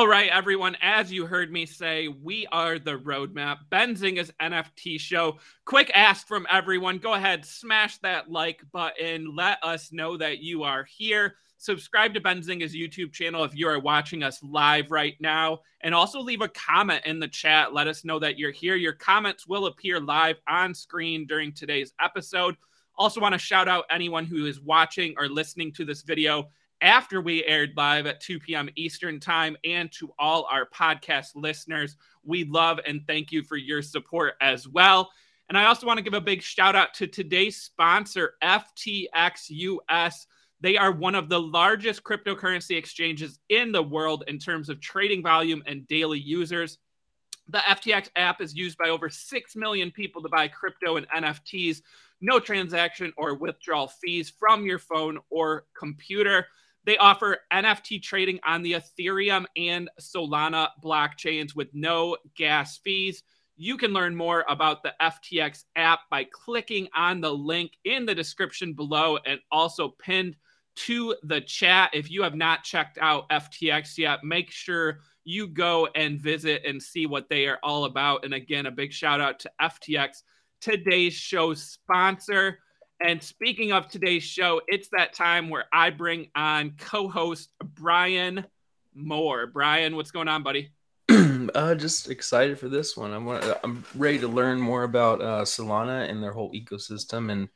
All right, everyone. As you heard me say, we are the roadmap. Benzinga's NFT show. Quick ask from everyone. Go ahead, smash that like button. Let us know that you are here. Subscribe to Benzinga's YouTube channel if you are watching us live right now. And also leave a comment in the chat. Let us know that you're here. Your comments will appear live on screen during today's episode. Also, want to shout out anyone who is watching or listening to this video after we aired live at 2 p.m. Eastern Time, and to all our podcast listeners. We love and thank you for your support as well. And I also want to give a big shout out to today's sponsor, FTX US. They are one of the largest cryptocurrency exchanges in the world in terms of trading volume and daily users. The FTX app is used by over 6 million people to buy crypto and NFTs. No transaction or withdrawal fees from your phone or computer. They offer NFT trading on the Ethereum and Solana blockchains with no gas fees. You can learn more about the FTX app by clicking on the link in the description below and also pinned to the chat. If you have not checked out FTX yet, make sure you go and visit and see what they are all about. And again, a big shout out to FTX, today's show sponsor. And speaking of today's show, it's that time where I bring on co-host Brian Moir. Brian, what's going on, buddy? uh, just excited for this one. I'm I'm ready to learn more about uh, Solana and their whole ecosystem and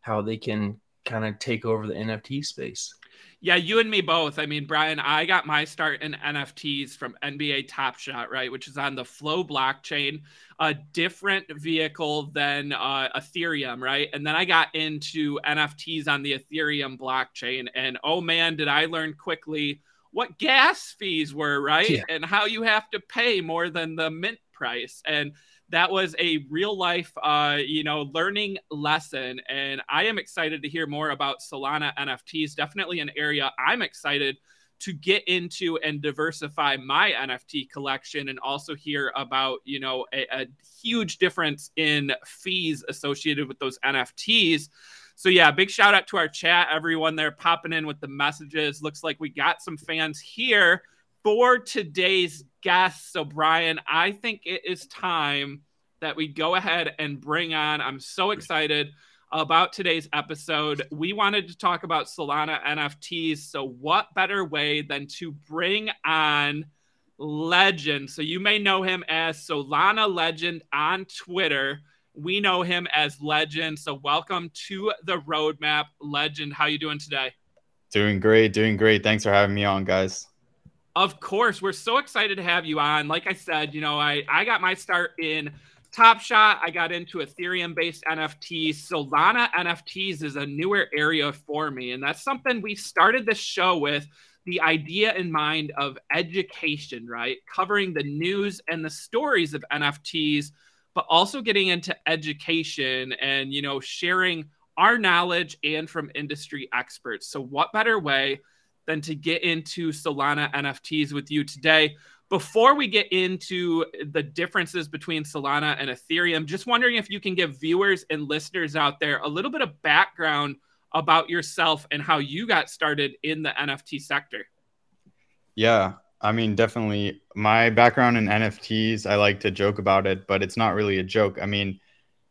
how they can kind of take over the NFT space. Yeah, you and me both. I mean, Brian, I got my start in NFTs from NBA Top Shot, right, which is on the Flow blockchain, a different vehicle than uh, Ethereum, right? And then I got into NFTs on the Ethereum blockchain, and oh man, did I learn quickly what gas fees were, right? Yeah. And how you have to pay more than the mint price. And that was a real life, uh, you know, learning lesson. And I am excited to hear more about Solana NFTs. Definitely an area I'm excited to get into and diversify my NFT collection and also hear about, you know, a, a huge difference in fees associated with those NFTs. So yeah, big shout out to our chat, everyone there popping in with the messages. Looks like we got some fans here for today's guest. So, Brian, I think it is time that we go ahead and bring on. I'm so excited about today's episode. We wanted to talk about Solana NFTs. So, what better way than to bring on Legend? So, you may know him as Solana Legend on Twitter. We know him as Legend. So, welcome to the Roadmap, Legend. How you doing today? Doing great, doing great. Thanks for having me on, guys. Of course, we're so excited to have you on. Like I said, you know, I I got my start in Top Shot. I got into Ethereum based NFTs. Solana NFTs is a newer area for me, and that's something we started this show with the idea in mind of education, right? Covering the news and the stories of NFTs, but also getting into education and you know sharing our knowledge and from industry experts. So, what better way? Than to get into Solana NFTs with you today. Before we get into the differences between Solana and Ethereum, just wondering if you can give viewers and listeners out there a little bit of background about yourself and how you got started in the NFT sector. Yeah, I mean, definitely my background in NFTs, I like to joke about it, but it's not really a joke. I mean,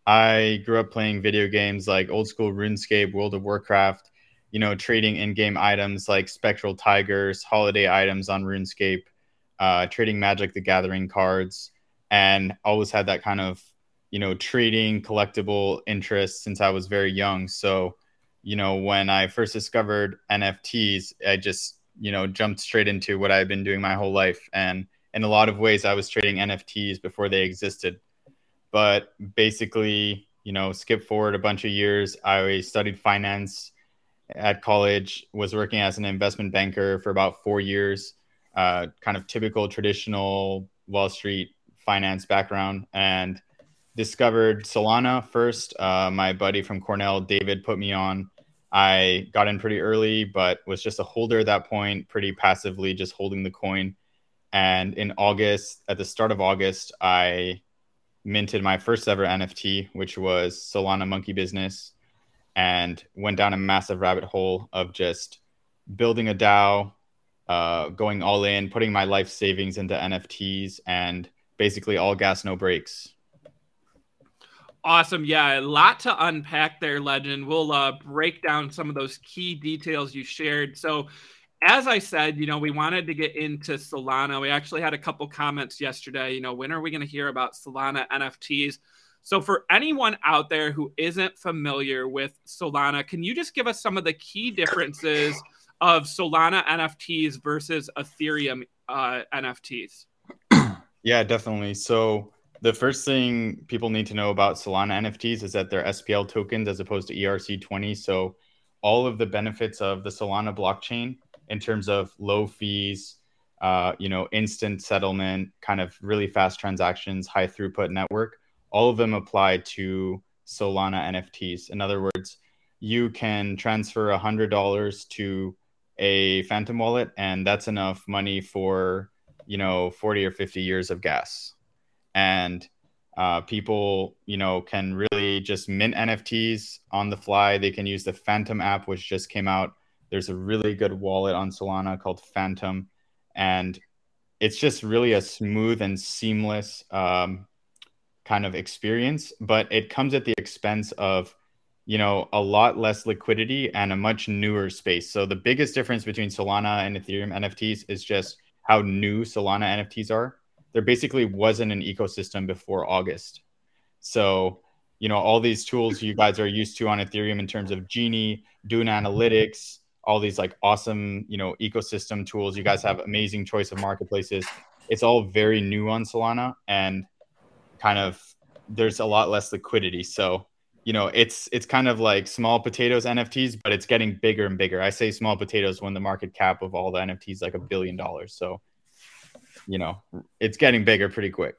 I grew up playing video games like old school RuneScape, World of Warcraft, you know, trading in-game items like Spectral Tigers, holiday items on RuneScape, uh, trading Magic the Gathering cards, and always had that kind of, you know, trading collectible interest since I was very young. So, you know, when I first discovered NFTs, I just, you know, jumped straight into what I've been doing my whole life. And in a lot of ways, I was trading NFTs before they existed. But basically, you know, skip forward a bunch of years, I studied finance at college, was working as an investment banker for about four years, uh, kind of typical traditional Wall Street finance background, and discovered Solana first. Uh, my buddy from Cornell, David, put me on. I got in pretty early, but was just a holder at that point, pretty passively just holding the coin. And in August, at the start of August, I minted my first ever NFT, which was Solana Monkey Business and went down a massive rabbit hole of just building a DAO, uh, going all in, putting my life savings into NFTs, and basically all gas, no brakes. Awesome. Yeah, a lot to unpack there, Legend. We'll uh, break down some of those key details you shared. So, as I said, you know, we wanted to get into Solana. We actually had a couple comments yesterday. You know, when are we going to hear about Solana NFTs? So, for anyone out there who isn't familiar with Solana, can you just give us some of the key differences of Solana NFTs versus Ethereum uh, NFTs? Yeah, definitely. So, the first thing people need to know about Solana NFTs is that they're SPL tokens as opposed to ERC20. So, all of the benefits of the Solana blockchain in terms of low fees, uh, you know, instant settlement, kind of really fast transactions, high throughput network, all of them apply to Solana NFTs. In other words, you can transfer $100 to a Phantom wallet, and that's enough money for, you know, 40 or 50 years of gas. And uh, people, you know, can really just mint NFTs on the fly. They can use the Phantom app, which just came out. There's a really good wallet on Solana called Phantom, and it's just really a smooth and seamless um, kind of experience. But it comes at the expense of, you know, a lot less liquidity and a much newer space. So the biggest difference between Solana and Ethereum NFTs is just how new Solana NFTs are there basically wasn't an ecosystem before August. So, you know, all these tools you guys are used to on Ethereum in terms of Genie, Dune Analytics, all these like awesome, you know, ecosystem tools. You guys have amazing choice of marketplaces. It's all very new on Solana and kind of there's a lot less liquidity. So, you know, it's it's kind of like small potatoes NFTs, but it's getting bigger and bigger. I say small potatoes when the market cap of all the NFTs like a billion dollars. So you know, it's getting bigger pretty quick.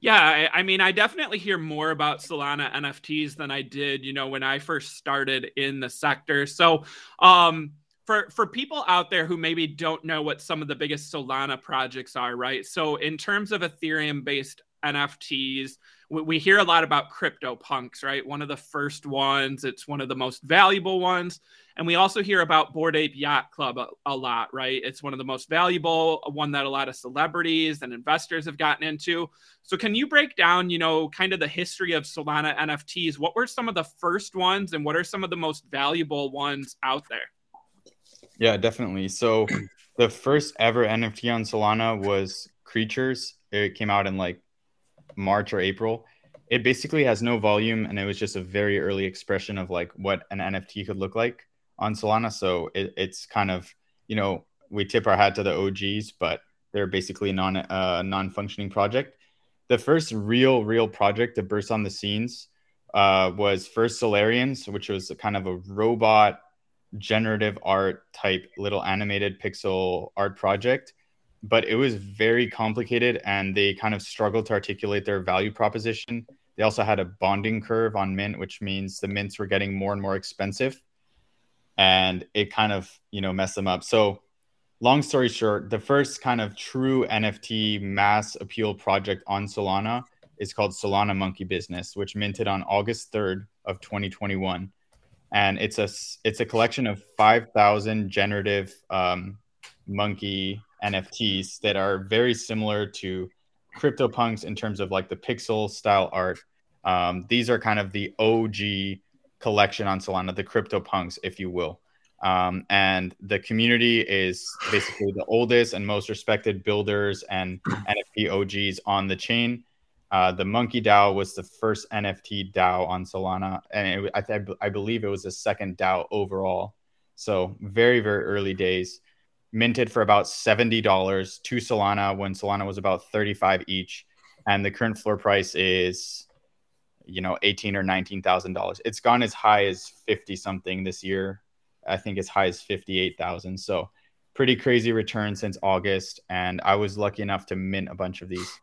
Yeah, I, I, mean, I definitely hear more about Solana NFTs than I did, you know, when I first started in the sector. So, um, for for people out there who maybe don't know what some of the biggest Solana projects are, right? So, in terms of Ethereum based NFTs, we, we hear a lot about CryptoPunks, right? One of the first ones. It's one of the most valuable ones. And we also hear about Bored Ape Yacht Club a, a, lot, right? It's one of the most valuable, one that a lot of celebrities and investors have gotten into. So, can you break down, you know, kind of the history of Solana NFTs? What were some of the first ones, and what are some of the most valuable ones out there? Yeah, definitely. So, the first ever NFT on Solana was Creatures. It came out in like March or April. It basically has no volume, and it was just a very early expression of like what an NFT could look like on Solana. So it, it's kind of, you know, we tip our hat to the OGs, but they're basically non uh, non functioning project. The first real real project to burst on the scenes uh, was first Solarians, which was kind of a robot generative art type little animated pixel art project. But it was very complicated, and they kind of struggled to articulate their value proposition. They also had a bonding curve on Mint, which means the mints were getting more and more expensive and it kind of you know messed them up. So long story short, the first kind of true NFT mass appeal project on Solana is called Solana Monkey Business, which minted on August 3rd of 2021. And it's a it's a collection of 5,000 generative um, monkey NFTs that are very similar to CryptoPunks in terms of like the pixel style art. Um, these are kind of the OG collection on Solana, the CryptoPunks, if you will. Um, and the community is basically the oldest and most respected builders and NFT OGs on the chain. Uh, the MonkeDAO was the first NFT DAO on Solana, and it, I, th- I believe it was the second DAO overall. So very very early days. Minted for about seventy dollars to Solana when Solana was about thirty five each, and the current floor price is you know, eighteen or nineteen thousand dollars. It's gone as high as fifty something this year. I think as high as fifty eight thousand. So pretty crazy return since August, and I was lucky enough to mint a bunch of these.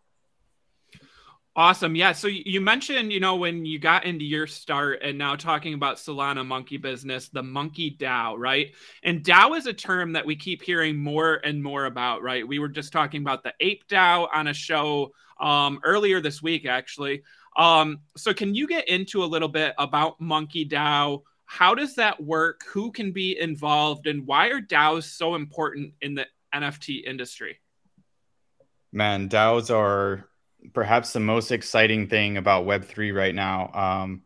Awesome. Yeah. So you mentioned, you know, when you got into your start and now talking about Solana monkey business, the MonkeDAO, right? And DAO is a term that we keep hearing more and more about, right? We were just talking about the ape DAO on a show um, earlier this week, actually. Um, so can you get into a little bit about MonkeDAO? How does that work? Who can be involved, and why are DAOs so important in the NFT industry? Man, DAOs are perhaps the most exciting thing about Web3 right now. Um,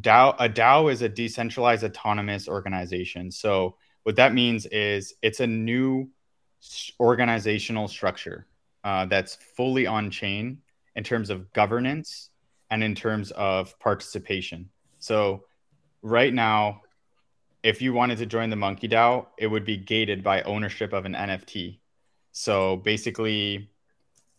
DAO, a DAO is a decentralized autonomous organization. So what that means is it's a new organizational structure uh, that's fully on chain in terms of governance and in terms of participation. So right now, if you wanted to join the MonkeDAO, it would be gated by ownership of an NFT. So basically,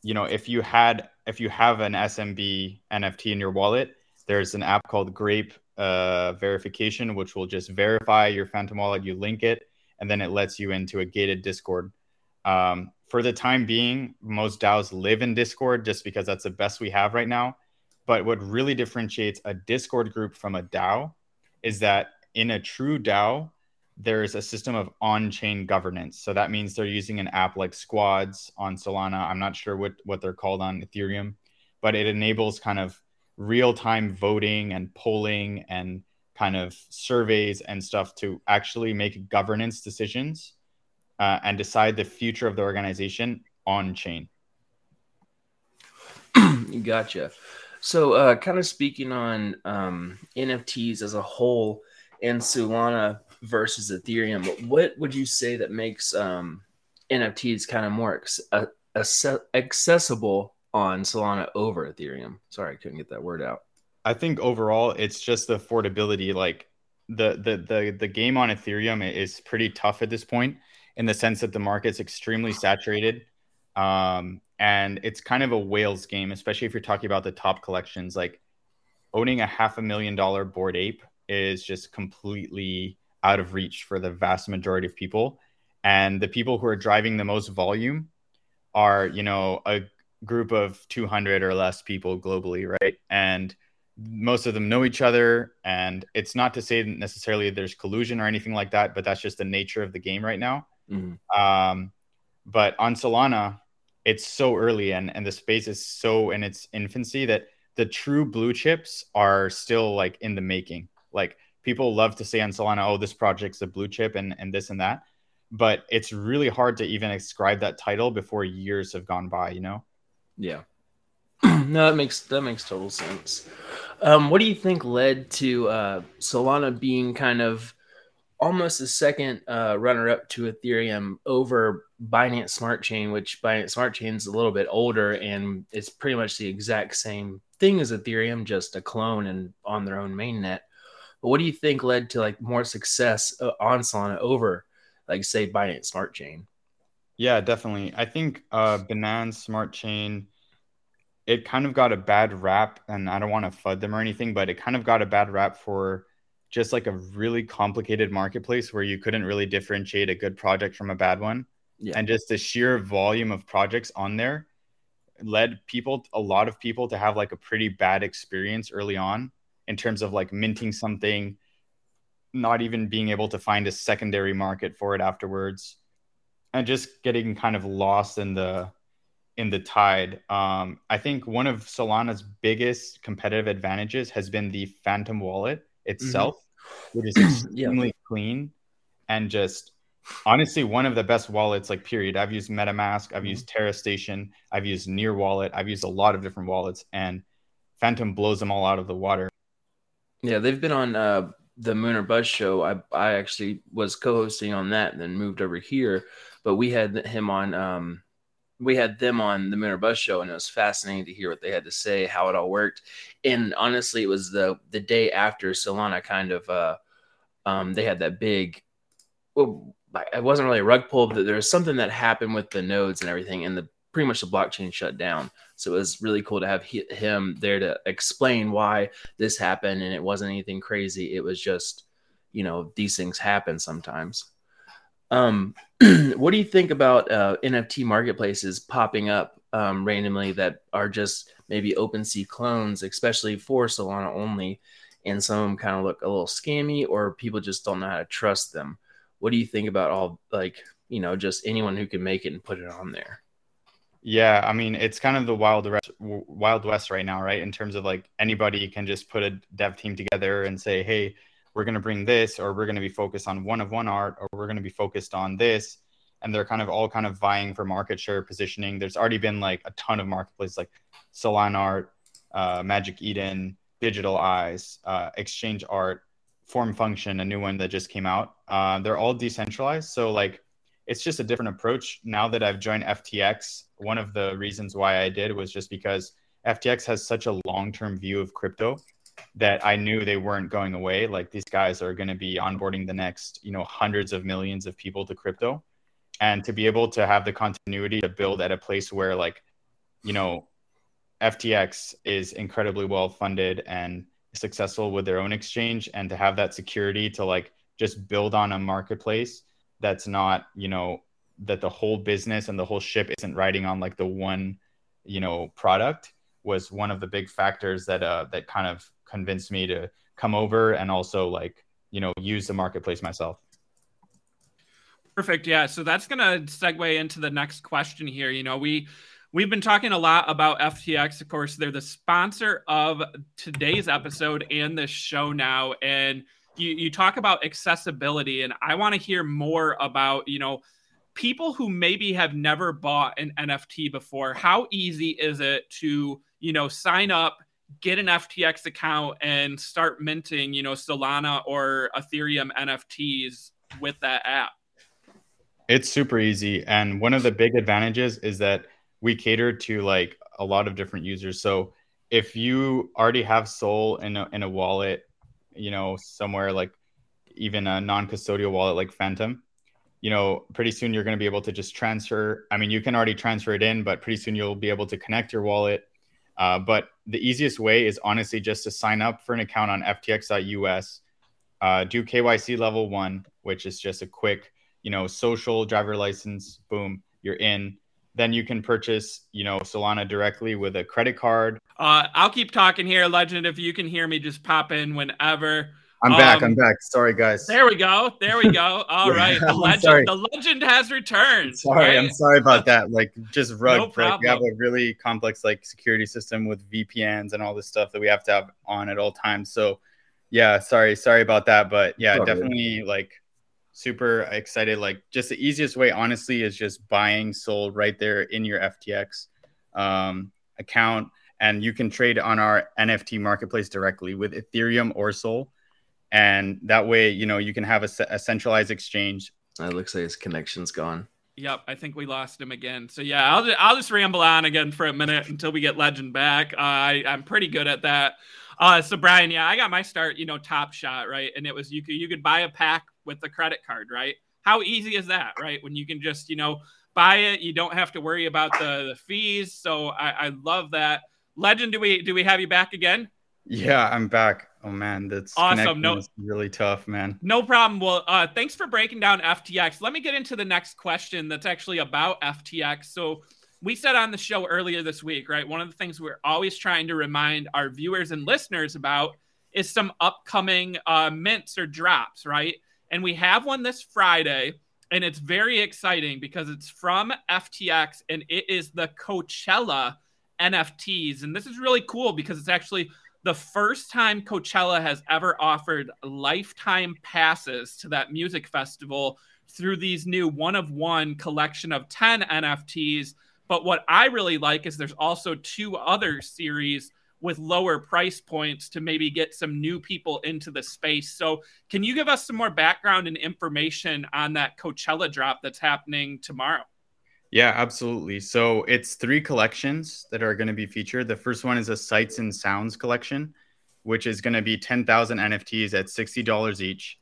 you know, if you had if you have an SMB NFT in your wallet, there's an app called Grape uh, verification, which will just verify your Phantom wallet. You link it, and then it lets you into a gated Discord. Um, for the time being, most DAOs live in Discord just because that's the best we have right now. But what really differentiates a Discord group from a DAO is that in a true DAO, there's a system of on-chain governance. So that means they're using an app like Squads on Solana. I'm not sure what what they're called on Ethereum, but it enables kind of real-time voting and polling and kind of surveys and stuff to actually make governance decisions uh, and decide the future of the organization on chain. gotcha. So, uh, kind of speaking on um, NFTs as a whole and Solana versus Ethereum, But what would you say that makes um, NFTs kind of more uh, accessible on Solana over Ethereum? Sorry, I couldn't get that word out. I think overall, it's just the affordability. Like the the the the game on Ethereum is pretty tough at this point in the sense that the market's extremely saturated. Um, and it's kind of a whales game, especially if you're talking about the top collections. Like owning a half a million dollar Bored Ape is just completely out of reach for the vast majority of people. And the people who are driving the most volume are, you know, a group of 200 or less people globally, right? And most of them know each other. And it's not to say necessarily there's collusion or anything like that, but that's just the nature of the game right now. Mm-hmm. Um, but on Solana, it's so early and, and the space is so in its infancy that the true blue chips are still like in the making. Like people love to say on Solana, oh, this project's a blue chip and, and this and that. But it's really hard to even ascribe that title before years have gone by, you know? Yeah. no, that makes that makes total sense. Um, what do you think led to uh, Solana being kind of almost a second uh, runner up to Ethereum over Binance Smart Chain, which Binance Smart Chain is a little bit older and it's pretty much the exact same thing as Ethereum, just a clone and on their own mainnet. But what do you think led to like more success uh, on Solana over, like say, Binance Smart Chain? Yeah, definitely. I think uh, Binance Smart Chain, it kind of got a bad rap, and I don't want to FUD them or anything, but it kind of got a bad rap for just like a really complicated marketplace where you couldn't really differentiate a good project from a bad one. Yeah. And just the sheer volume of projects on there led people, a lot of people, to have like a pretty bad experience early on in terms of like minting something, not even being able to find a secondary market for it afterwards, and just getting kind of lost in the in the tide. Um, I think one of Solana's biggest competitive advantages has been the Phantom wallet itself, mm-hmm. which is extremely yeah. clean and just honestly one of the best wallets like period i've used metamask i've mm-hmm. used terra station i've used near wallet i've used a lot of different wallets and phantom blows them all out of the water yeah they've been on uh, the Moon or Bust show i i actually was co-hosting on that and then moved over here but we had him on um we had them on the Moon or Bust show, and it was fascinating to hear what they had to say, how it all worked. And honestly, it was the the day after Solana kind of uh, um, they had that big. Well, it wasn't really a rug pull, but there was something that happened with the nodes and everything, and the pretty much the blockchain shut down. So it was really cool to have he, him there to explain why this happened, and it wasn't anything crazy. It was just, you know, these things happen sometimes. Um, what do you think about uh, NFT marketplaces popping up um, randomly that are just maybe OpenSea clones, especially for Solana only, and some of them kind of look a little scammy, or people just don't know how to trust them? What do you think about all like you know just anyone who can make it and put it on there? Yeah, I mean it's kind of the wild west, wild west right now, right? In terms of like anybody can just put a dev team together and say, hey we're going to bring this or we're going to be focused on one of one art or we're going to be focused on this and they're kind of all kind of vying for market share positioning. There's already been like a ton of marketplaces like Solanart, uh, Magic Eden, Digital Eyes, uh, Exchange Art, Formfunction, a new one that just came out. Uh, they're all decentralized, so like it's just a different approach. Now that I've joined FTX, one of the reasons why I did was just because FTX has such a long-term view of crypto that I knew they weren't going away. Like these guys are going to be onboarding the next, you know, hundreds of millions of people to crypto and to be able to have the continuity to build at a place where like you know ftx is incredibly well funded and successful with their own exchange and to have that security to like just build on a marketplace that's not you know that the whole business and the whole ship isn't riding on like the one you know product was one of the big factors that uh that kind of convinced me to come over and also like you know use the marketplace myself Perfect. Yeah. So that's to segue into the next question here. You know, we we've been talking a lot about FTX. Of course, they're the sponsor of today's episode and this show now. And you, you talk about accessibility, and I want to hear more about, you know, people who maybe have never bought an NFT before. How easy is it to, you know, sign up, get an FTX account, and start minting, you know, Solana or Ethereum NFTs with that app? It's super easy. And one of the big advantages is that we cater to like a lot of different users. So if you already have Sol in a, in a wallet, you know, somewhere like even a non custodial wallet like Phantom, you know, pretty soon you're going to be able to just transfer. I mean, you can already transfer it in, but pretty soon you'll be able to connect your wallet. Uh, but the easiest way is honestly just to sign up for an account on ftx.us, uh, do KYC level one, which is just a quick you know, social driver license, boom, you're in. Then you can purchase, you know, Solana directly with a credit card. Uh, I'll keep talking here, Legend. If you can hear me, just pop in whenever. I'm um, back. I'm back. Sorry, guys. There we go. There we go. All right. The legend, the legend has returned. Sorry, right? I'm sorry about that. Like just rug. No problem. we have a really complex like security system with VPNs and all this stuff that we have to have on at all times. So yeah, sorry, sorry about that. But yeah, sorry. definitely like super excited. Like just the easiest way, honestly, is just buying Sol right there in your FTX um, account, and you can trade on our NFT marketplace directly with Ethereum or Sol, and that way, you know, you can have a, a centralized exchange. It looks like his connection's gone. Yep, I think we lost him again. So yeah, I'll I'll just ramble on again for a minute until we get Legend back. Uh, I I'm pretty good at that. Uh, so Brian, yeah, I got my start, you know, Top Shot, right? And it was you could you could buy a pack with the credit card, right? How easy is that, right? When you can just, you know, buy it, you don't have to worry about the, the fees. So I, I love that. Legend, do we do we have you back again? Yeah, I'm back. Oh man, that's awesome. No, really tough, man. No problem. Well, uh, thanks for breaking down FTX. Let me get into the next question. That's actually about FTX. So we said on the show earlier this week, right? One of the things we're always trying to remind our viewers and listeners about is some upcoming uh, mints or drops, right? And we have one this Friday, and it's very exciting because it's from FTX and it is the Coachella NFTs. And this is really cool because it's actually the first time Coachella has ever offered lifetime passes to that music festival through these new one of one collection of 10 NFTs but what I really like is there's also two other series with lower price points to maybe get some new people into the space. So, can you give us some more background and information on that Coachella drop that's happening tomorrow? Yeah, absolutely. So, it's three collections that are going to be featured. The first one is a Sights and Sounds collection, which is going to be 10,000 NFTs at $60 each.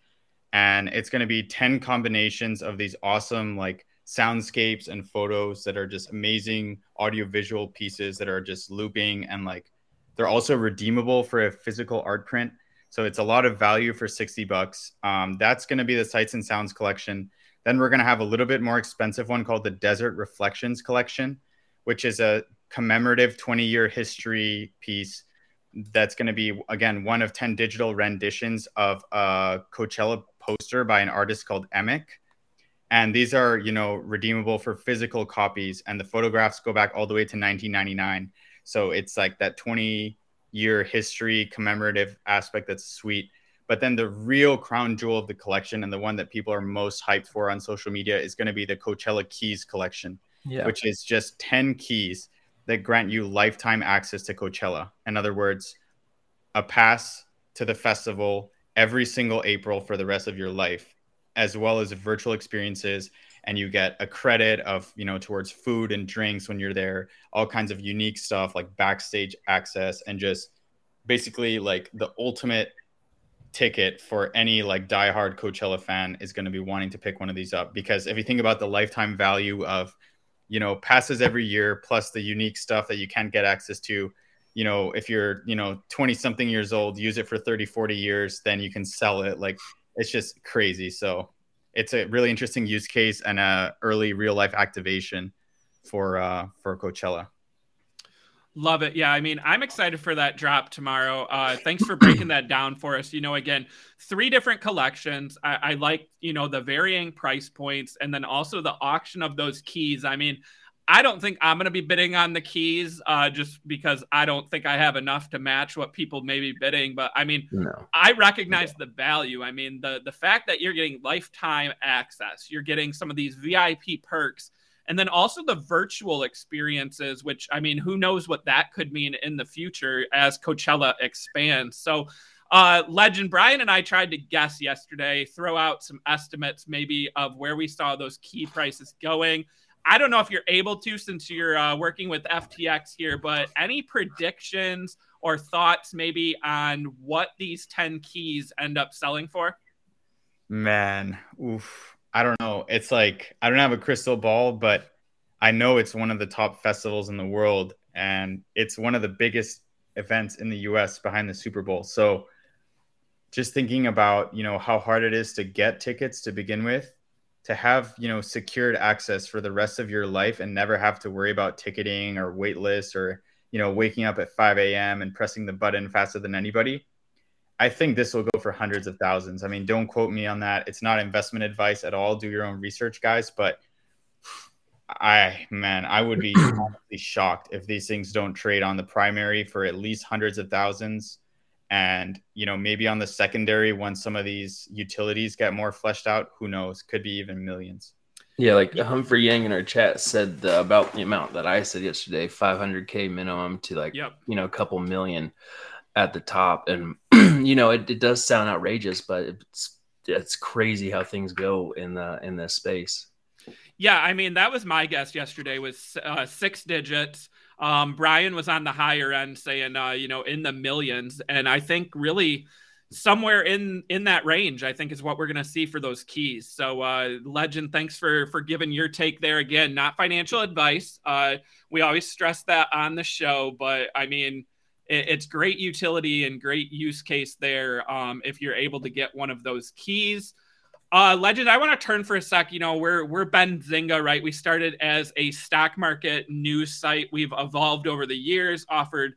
And it's going to be 10 combinations of these awesome, like, soundscapes and photos that are just amazing audiovisual pieces that are just looping and like they're also redeemable for a physical art print. So it's a lot of value for 60 bucks. Um, that's going to be the Sights and Sounds collection. Then we're going to have a little bit more expensive one called the Desert Reflections collection, which is a commemorative 20 year history piece that's going to be, again, one of 10 digital renditions of a Coachella poster by an artist called Emic and these are you know redeemable for physical copies and the photographs go back all the way to 1999 so it's like that 20 year history commemorative aspect that's sweet But then the real crown jewel of the collection and the one that people are most hyped for on social media is going to be the Coachella Keys collection, yeah. which is just 10 keys that grant you lifetime access to Coachella. In other words, a pass to the festival every single April for the rest of your life, as well as virtual experiences. And you get a credit of, you know, towards food and drinks when you're there, all kinds of unique stuff like backstage access and just basically like the ultimate ticket for any like diehard Coachella fan is going to be wanting to pick one of these up. Because if you think about the lifetime value of you know passes every year plus the unique stuff that you can't get access to you know if you're you know 20 something years old use it for 30 40 years then you can sell it. Like it's just crazy. So it's a really interesting use case and a early real life activation for uh for coachella Love it. Yeah, I mean, I'm excited for that drop tomorrow. Uh, thanks for breaking that down for us. You know, again, three different collections. I, I like, you know, the varying price points and then also the auction of those keys. I mean, I don't think I'm going to be bidding on the keys uh, just because I don't think I have enough to match what people may be bidding. But I mean, no. I recognize the value. I mean, the the fact that you're getting lifetime access, you're getting some of these VIP perks and then also the virtual experiences which i mean who knows what that could mean in the future as coachella expands so uh, legend brian and i tried to guess yesterday throw out some estimates maybe of where we saw those key prices going i don't know if you're able to since you're uh, working with ftx here but any predictions or thoughts maybe on what these 10 keys end up selling for man oof I don't know. It's like I don't have a crystal ball, but I know it's one of the top festivals in the world, and it's one of the biggest events in the U.S. behind the Super Bowl. So, just thinking about you know how hard it is to get tickets to begin with, to have you know secured access for the rest of your life and never have to worry about ticketing or wait lists or you know waking up at 5 a.m. and pressing the button faster than anybody I think this will go for hundreds of thousands. I mean, don't quote me on that. It's not investment advice at all. Do your own research, guys. But I, man, I would be shocked if these things don't trade on the primary for at least hundreds of thousands. And, you know, maybe on the secondary, once some of these utilities get more fleshed out, who knows? Could be even millions. Yeah, like Humphrey Yang in our chat said the, about the amount that I said yesterday 500K minimum to like, yep. you know, a couple million at the top. And you know, it, it does sound outrageous, but it's it's crazy how things go in the in this space. Yeah, I mean that was my guess yesterday was uh, six digits. Um, Brian was on the higher end, saying uh, you know in the millions, and I think really somewhere in in that range i think is what we're going to see for those keys. So uh legend thanks for for giving your take there again. Not financial advice. Uh we always stress that on the show but i mean it's great utility and great use case there um, if you're able to get one of those keys. Uh, Legend, I want to turn for a sec. You know, we're we're Benzinga, right? We started as a stock market news site. We've evolved over the years, offered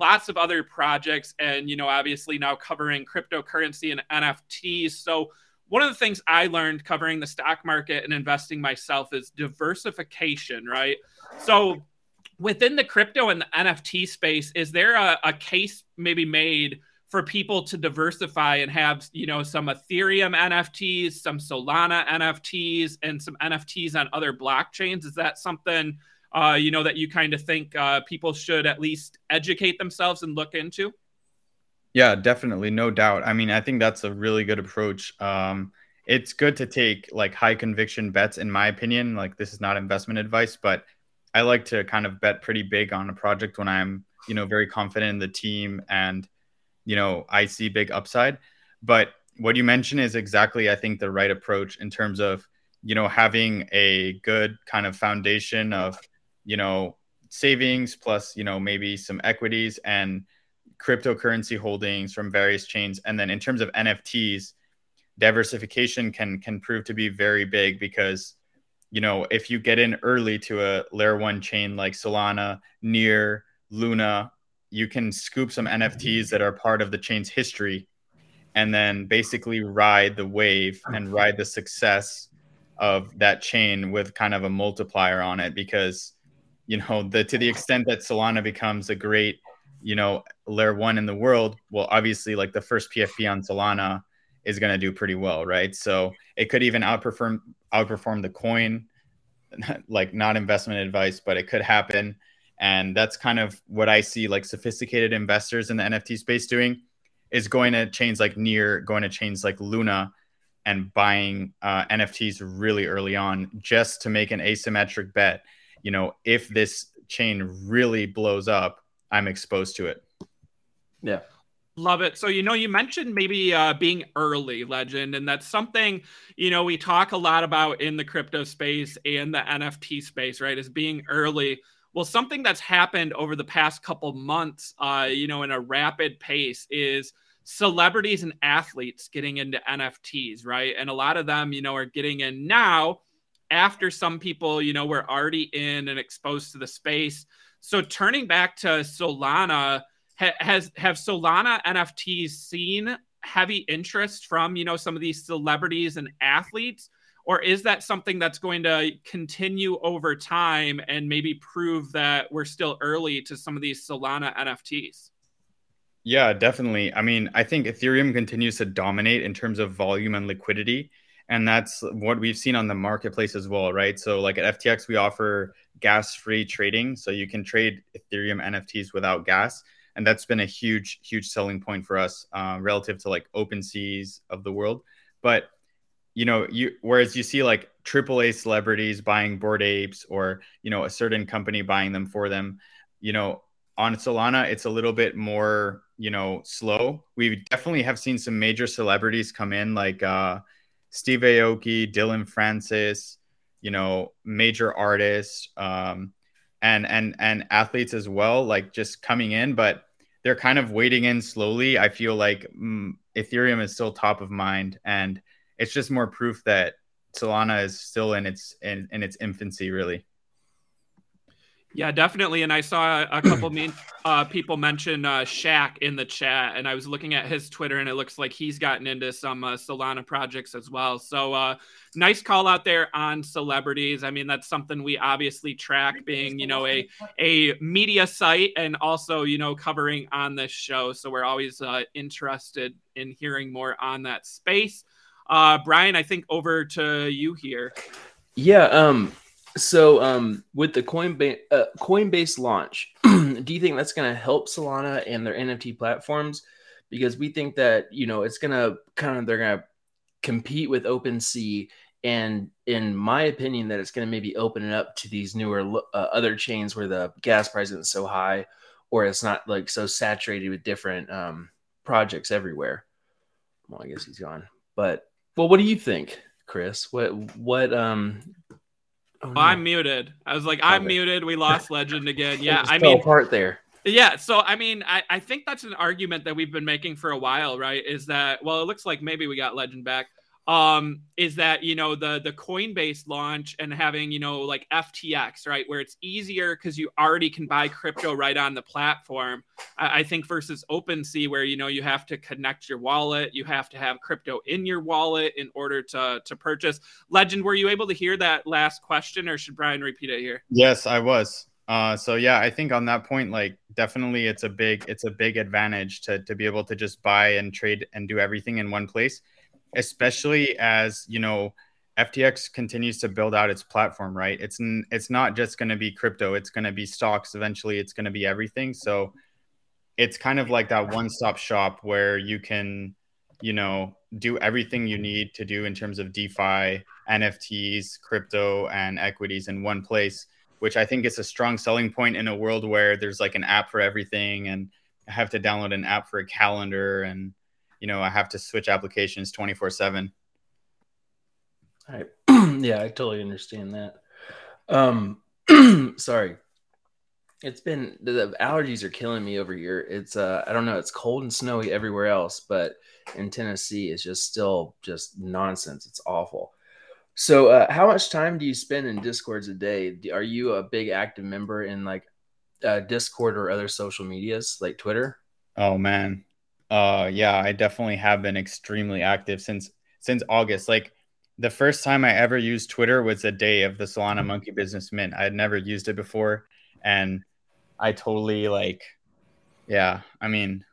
lots of other projects, and you know, obviously now covering cryptocurrency and NFTs. So one of the things I learned covering the stock market and investing myself is diversification, right? So within the crypto and the NFT space, is there a, a case maybe made for people to diversify and have you know some Ethereum NFTs, some Solana NFTs, and some NFTs on other blockchains? Is that something uh, you know that you kind of think uh, people should at least educate themselves and look into? Yeah, definitely, no doubt. I mean, I think that's a really good approach. Um, it's good to take like high conviction bets, in my opinion. Like this is not investment advice, but I like to kind of bet pretty big on a project when I'm, you know, very confident in the team and, you know, I see big upside. But what you mentioned is exactly, I think, the right approach in terms of, you know, having a good kind of foundation of, you know, savings plus, you know, maybe some equities and cryptocurrency holdings from various chains. And then in terms of NFTs, diversification can can prove to be very big because you know, if you get in early to a layer one chain like Solana, Near, Luna, you can scoop some NFTs that are part of the chain's history and then basically ride the wave and ride the success of that chain with kind of a multiplier on it because you know the to the extent that Solana becomes a great you know, layer one in the world, well, obviously, like the first PFP on Solana is going to do pretty well, right? So it could even outperform outperform the coin. like not investment advice, but it could happen. And that's kind of what I see like sophisticated investors in the NFT space doing is going to chains like Near, going to chains like Luna and buying uh, NFTs really early on just to make an asymmetric bet. You know, if this chain really blows up, I'm exposed to it. Yeah. Love it. So, you know, you mentioned maybe uh, being early, legend, and that's something, you know, we talk a lot about in the crypto space and the NFT space, right? Is being early. Well, something that's happened over the past couple months, uh, you know, in a rapid pace is celebrities and athletes getting into NFTs, right? And a lot of them, you know, are getting in now after some people, you know, were already in and exposed to the space. So, turning back to Solana, ha- has have Solana NFTs seen heavy interest from you know some of these celebrities and athletes, or is that something that's going to continue over time and maybe prove that we're still early to some of these Solana NFTs? Yeah, definitely. I mean, I think Ethereum continues to dominate in terms of volume and liquidity. And that's what we've seen on the marketplace as well, right? So, like at FTX, we offer gas free trading. So you can trade Ethereum NFTs without gas and that's been a huge huge selling point for us uh, relative to like OpenSeas of the world but you know you whereas you see like AAA celebrities buying Bored Apes or you know a certain company buying them for them you know on solana it's a little bit more you know slow we definitely have seen some major celebrities come in like uh steve aoki Dillon francis you know major artists um and and and athletes as well like just coming in but they're kind of waiting in slowly. I feel like mm, Ethereum is still top of mind, and it's just more proof that Solana is still in its in, in its infancy, really. Yeah, definitely. And I saw a couple mean, uh, people mention uh, Shaq in the chat, and I was looking at his Twitter, and it looks like he's gotten into some uh, Solana projects as well. So, uh, nice call out there on celebrities. I mean, that's something we obviously track, being you know a a media site, and also you know covering on this show. So we're always uh, interested in hearing more on that space. Uh, Brian, I think over to you here. Yeah. Um so, um, with the Coinbase uh, Coinbase launch, do you think that's going to help Solana and their NFT platforms? Because we think that you know it's going to kind of they're going to compete with OpenSea, and in my opinion, that it's going to maybe open it up to these newer uh, other chains where the gas price isn't so high, or it's not like so saturated with different um, projects everywhere. Well, I guess he's gone, but well, what do you think, Chris? What what um Oh, no. I'm muted. I was like, I'm okay. muted. We lost Legend again. Yeah, I mean, part there. Yeah, so I mean, I, I think that's an argument that we've been making for a while, right? Is that well, it looks like maybe we got Legend back um, is that you know the the Coinbase launch and having you know like FTX right where it's easier because you already can buy crypto right on the platform. I, I, think versus OpenSea where you know you have to connect your wallet, you have to have crypto in your wallet in order to to purchase. Legend, were you able to hear that last question, or should Brian repeat it here? Yes, I was. Uh, so yeah, I think on that point, like definitely, it's a big it's a big advantage to to be able to just buy and trade and do everything in one place especially as you know FTX continues to build out its platform, right? It's it's not just going to be crypto; it's going to be stocks. Eventually, it's going to be everything. So it's kind of like that one-stop shop where you can, you know, do everything you need to do in terms of DeFi, NFTs, crypto, and equities in one place. Which I think is a strong selling point in a world where there's like an app for everything, and I have to download an app for a calendar and you know, I have to switch applications 24 seven. I, yeah, I totally understand that. Um, sorry. It's been the allergies are killing me over here. It's uh I don't know, it's cold and snowy everywhere else, but in Tennessee it's just still just nonsense. It's awful. So, uh, how much time do you spend in Discords a day? Are you a big active member in like uh, Discord or other social medias like Twitter? Oh man, uh, yeah, I definitely have been extremely active since since August. Like the first time I ever used Twitter was the day of the Solana mm-hmm. Monkey Business Mint. I had never used it before, and I totally like Yeah, I mean,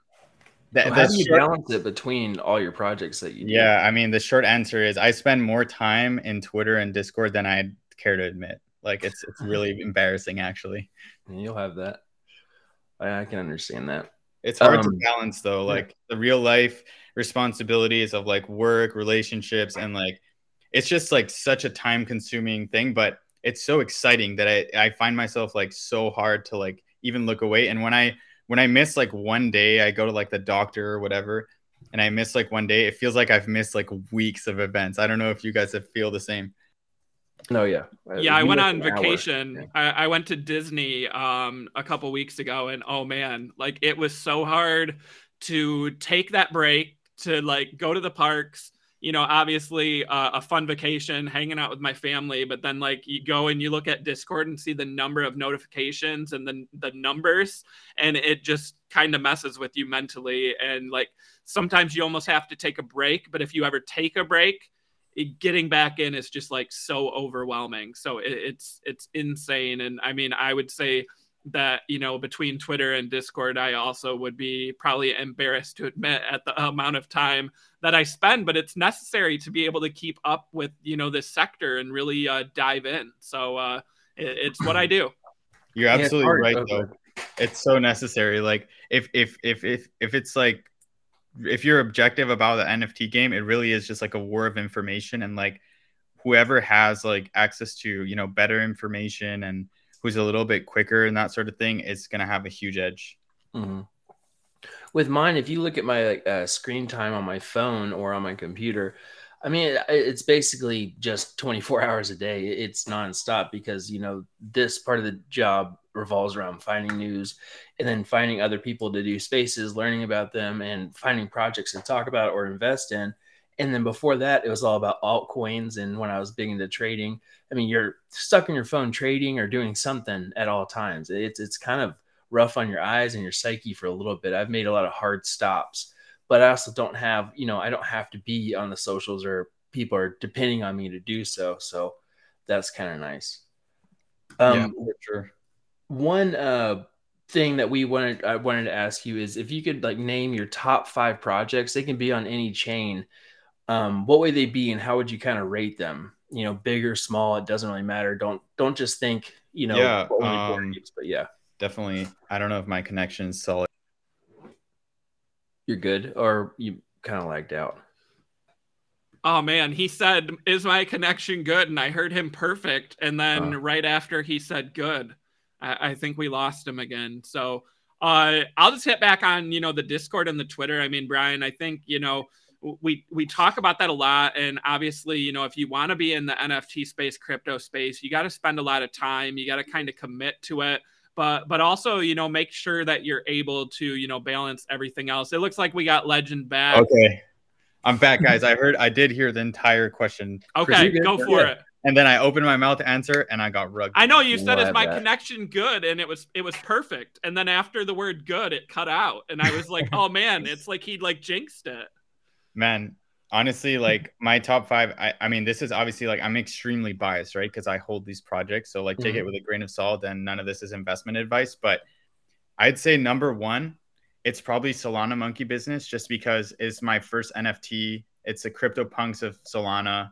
that, how do you short, balance it between all your projects that you? Yeah, do? I mean, the short answer is I spend more time in Twitter and Discord than I care to admit. Like it's it's really embarrassing, actually. You'll have that. I, I can understand that. It's hard um, to balance though, like yeah. the real life responsibilities of like work, relationships, and like it's just like such a time consuming thing, but it's so exciting that I, I find myself like so hard to like even look away. And when I when I miss like one day, I go to like the doctor or whatever, and I miss like one day, it feels like I've missed like weeks of events. I don't know if you guys have feel the same. No, yeah, yeah. I went on vacation. Yeah. I, I, went to Disney um, a couple weeks ago, and oh man, like it was so hard to take that break to like go to the parks. You know, obviously uh, a fun vacation, hanging out with my family, but then like you go and you look at Discord and see the number of notifications and the the numbers, and it just kind of messes with you mentally. And like sometimes you almost have to take a break, but if you ever take a break getting back in is just like so overwhelming. So it, it's it's insane. And I mean, I would say that you know between Twitter and Discord, I also would be probably embarrassed to admit at the amount of time that I spend, but it's necessary to be able to keep up with you know this sector and really uh, dive in. So uh, it, it's what I do. You're absolutely yeah, right, though. It's so necessary. Like if if if if if it's like if you're objective about the NFT game, it really is just like a war of information and like whoever has like access to, you know, better information and who's a little bit quicker and that sort of thing is going to have a huge edge. Mm-hmm. With mine, if you look at my uh, screen time on my phone or on my computer, I mean, it's basically just 24 hours a day. It's nonstop because, you know, this part of the job revolves around finding news and then finding other people to do spaces, learning about them, and finding projects to talk about or invest in. And then before that, it was all about altcoins. And when I was big into trading, I mean, you're stuck in your phone trading or doing something at all times. It's it's kind of rough on your eyes and your psyche for a little bit. I've made a lot of hard stops, but I also don't have, you know, I don't have to be on the socials or people are depending on me to do so. So that's kind of nice. Um, yeah, for sure. One uh, thing that we wanted I wanted to ask you is if you could like name your top five projects, they can be on any chain. Um, what would they be and how would you kind of rate them? You know, big or small, it doesn't really matter. Don't don't just think, you know, yeah, um, but yeah. Definitely. I don't know if my connection is solid. You're good, or you kind of lagged out. Oh man, he said, "Is my connection good?" And I heard him perfect, and then uh. right after he said good. I, I think we lost him again. So uh, I'll just hit back on you know the Discord and the Twitter. I mean, Brian, I think you know we we talk about that a lot, and obviously, you know, if you want to be in the NFT space, crypto space, you got to spend a lot of time. You got to kind of commit to it. But but also you know make sure that you're able to you know balance everything else. It looks like we got legend back. Okay. I'm back guys. I heard i did hear the entire question. Okay go for it and then I opened my mouth to answer, and I got rugged. I know you said, "Is my that. connection good?" And it was it was perfect. And then after the word "good," it cut out, and I was like, "Oh man, it's like he'd like jinxed it." Man, honestly, like my top five. I, I mean, this is obviously like I'm extremely biased, right? Because I hold these projects, so like take mm-hmm. it with a grain of salt. And none of this is investment advice, but I'd say number one, it's probably Solana Monkey Business, just because it's my first NFT. It's the CryptoPunks of Solana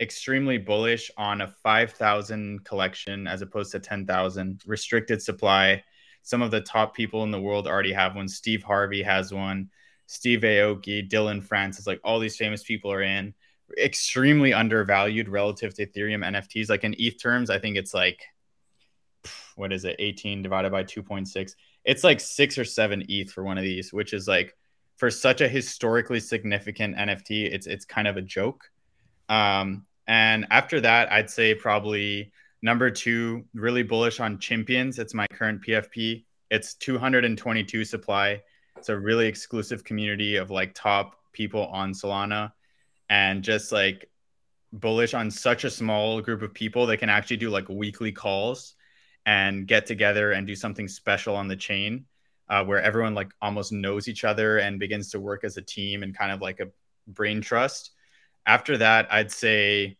extremely bullish on a 5,000 collection as opposed to 10,000 restricted supply. Some of the top people in the world already have one. Steve Harvey has one. Steve Aoki, Dillon Francis, like all these famous people are in. Extremely undervalued relative to Ethereum NFTs. Like in ETH terms, I think it's like, what is it, 18 divided by 2.6. It's like six or seven ETH for one of these, which is like for such a historically significant NFT, it's it's kind of a joke. Um, and after that, I'd say probably number two, really bullish on Champions. It's my current PFP. It's 222 supply. It's a really exclusive community of like top people on Solana and just like bullish on such a small group of people that can actually do like weekly calls and get together and do something special on the chain uh, where everyone like almost knows each other and begins to work as a team and kind of like a brain trust after that, I'd say,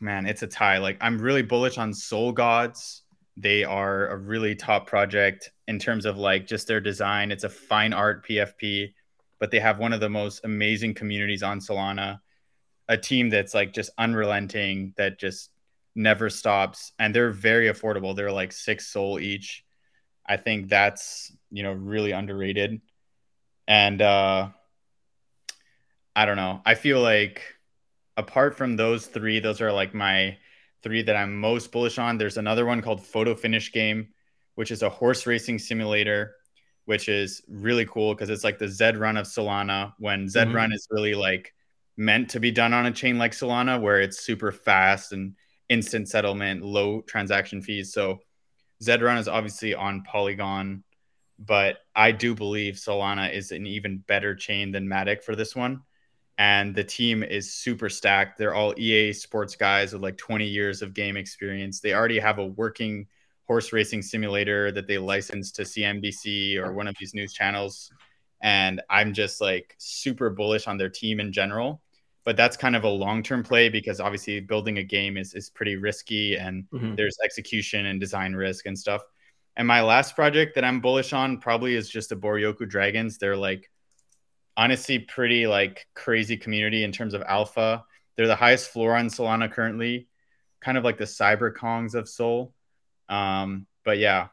man, it's a tie. Like I'm really bullish on SolGods. They are a really top project in terms of like just their design. It's a fine art PFP, but they have one of the most amazing communities on Solana. A team that's like just unrelenting, that just never stops, and they're very affordable. They're like six Sol each. I think that's you know really underrated. And uh I don't know. I feel like apart from those three, those are like my three that I'm most bullish on. There's another one called Photo Finish Game, which is a horse racing simulator, which is really cool because it's like the Zed Run of Solana when Zed mm-hmm. Run is really like meant to be done on a chain like Solana, where it's super fast and instant settlement, low transaction fees. So Zed Run is obviously on Polygon, but I do believe Solana is an even better chain than Matic for this one and the team is super stacked. They're all EA sports guys with like 20 years of game experience. They already have a working horse racing simulator that they licensed to CNBC or one of these news channels. And I'm just like super bullish on their team in general. But that's kind of a long term play because obviously building a game is, is pretty risky and mm-hmm. there's execution and design risk and stuff. And my last project that I'm bullish on probably is just the Boryoku Dragons. They're like honestly pretty like crazy community in terms of alpha. They're the highest floor on Solana currently, kind of like the CyberKongz of Sol. Um, but yeah,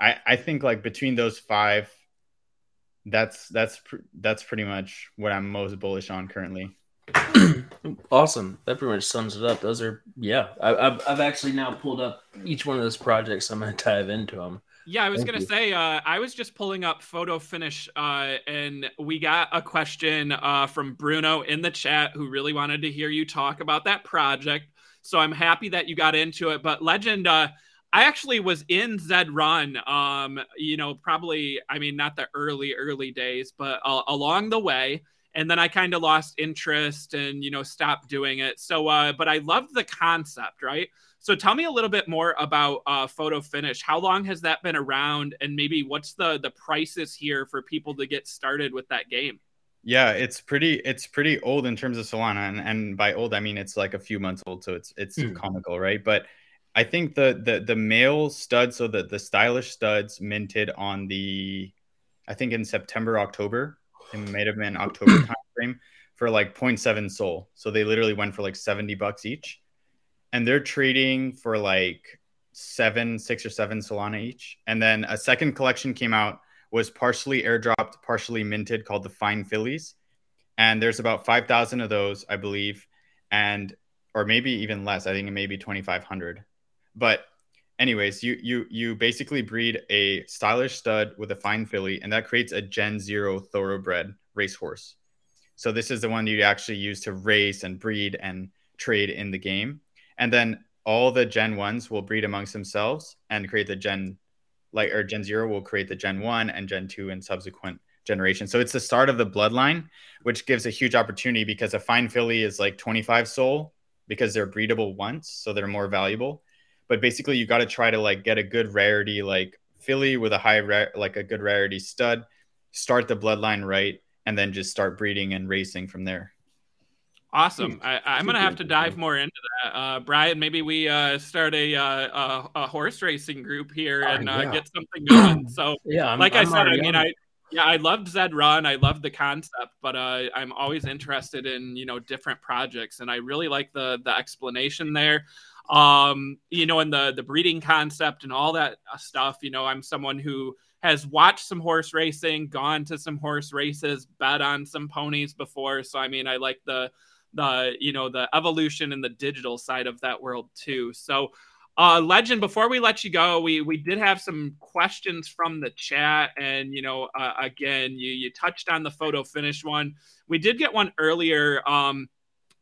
I I think like between those five, that's that's pr- that's pretty much what I'm most bullish on currently. awesome. That pretty much sums it up. Those are yeah. I, have I've actually now pulled up each one of those projects. I'm going to dive into them. Yeah, I was Thank gonna you. say uh, I was just pulling up photo finish, uh, and we got a question uh, from Bruno in the chat who really wanted to hear you talk about that project. So I'm happy that you got into it. But Legend, uh, I actually was in Zed Run. Um, you know, probably I mean not the early early days, but uh, along the way. And then I kind of lost interest and you know stopped doing it. So, uh, but I loved the concept, right? So tell me a little bit more about uh, Photo Finish. How long has that been around, and maybe what's the the prices here for people to get started with that game? Yeah, it's pretty it's pretty old in terms of Solana, and, and by old I mean it's like a few months old, so it's it's mm. comical, right? But I think the the the male studs, so the the stylish studs minted on the, I think in September October, it might have been October time frame for like 0.7 SOL. So they literally went for like 70 bucks each and they're trading for like seven, six or seven Solana each. And then a second collection came out, was partially airdropped, partially minted, called the Fine Fillies. And there's about 5,000 of those, I believe. And, or maybe even less. I think it may be 2,500. But anyways, you, you, you basically breed a stylish stud with a fine filly, and that creates a Gen Zero thoroughbred racehorse. So this is the one you actually use to race and breed and trade in the game and then all the Gen ones will breed amongst themselves and create the Gen like or Gen zero will create the Gen one and Gen two and subsequent generations. So it's the start of the bloodline, which gives a huge opportunity because a fine filly is like 25 Sol because they're breedable once, so they're more valuable. But basically, you got to try to like get a good rarity like filly with a high rare, like a good rarity stud, start the bloodline right, and then just start breeding and racing from there. Awesome. I, am gonna have to dive more into that. Uh, Brian, maybe we uh, start a, uh, a, a horse racing group here oh, and uh, yeah. get something going. So, yeah, I'm, like I'm i said, I mean, I yeah, I loved Zed Run. I love the concept, but uh, I'm always interested in you know different projects, and I really like the the explanation there. Um, you know, and the the breeding concept and all that uh, stuff. You know, I'm someone who has watched some horse racing, gone to some horse races, bet on some ponies before. So I mean, I like the the you know the evolution and the digital side of that world too. So, uh, legend. Before we let you go, we we did have some questions from the chat, and you know, uh, again, you you touched on the photo finish one. We did get one earlier. Um,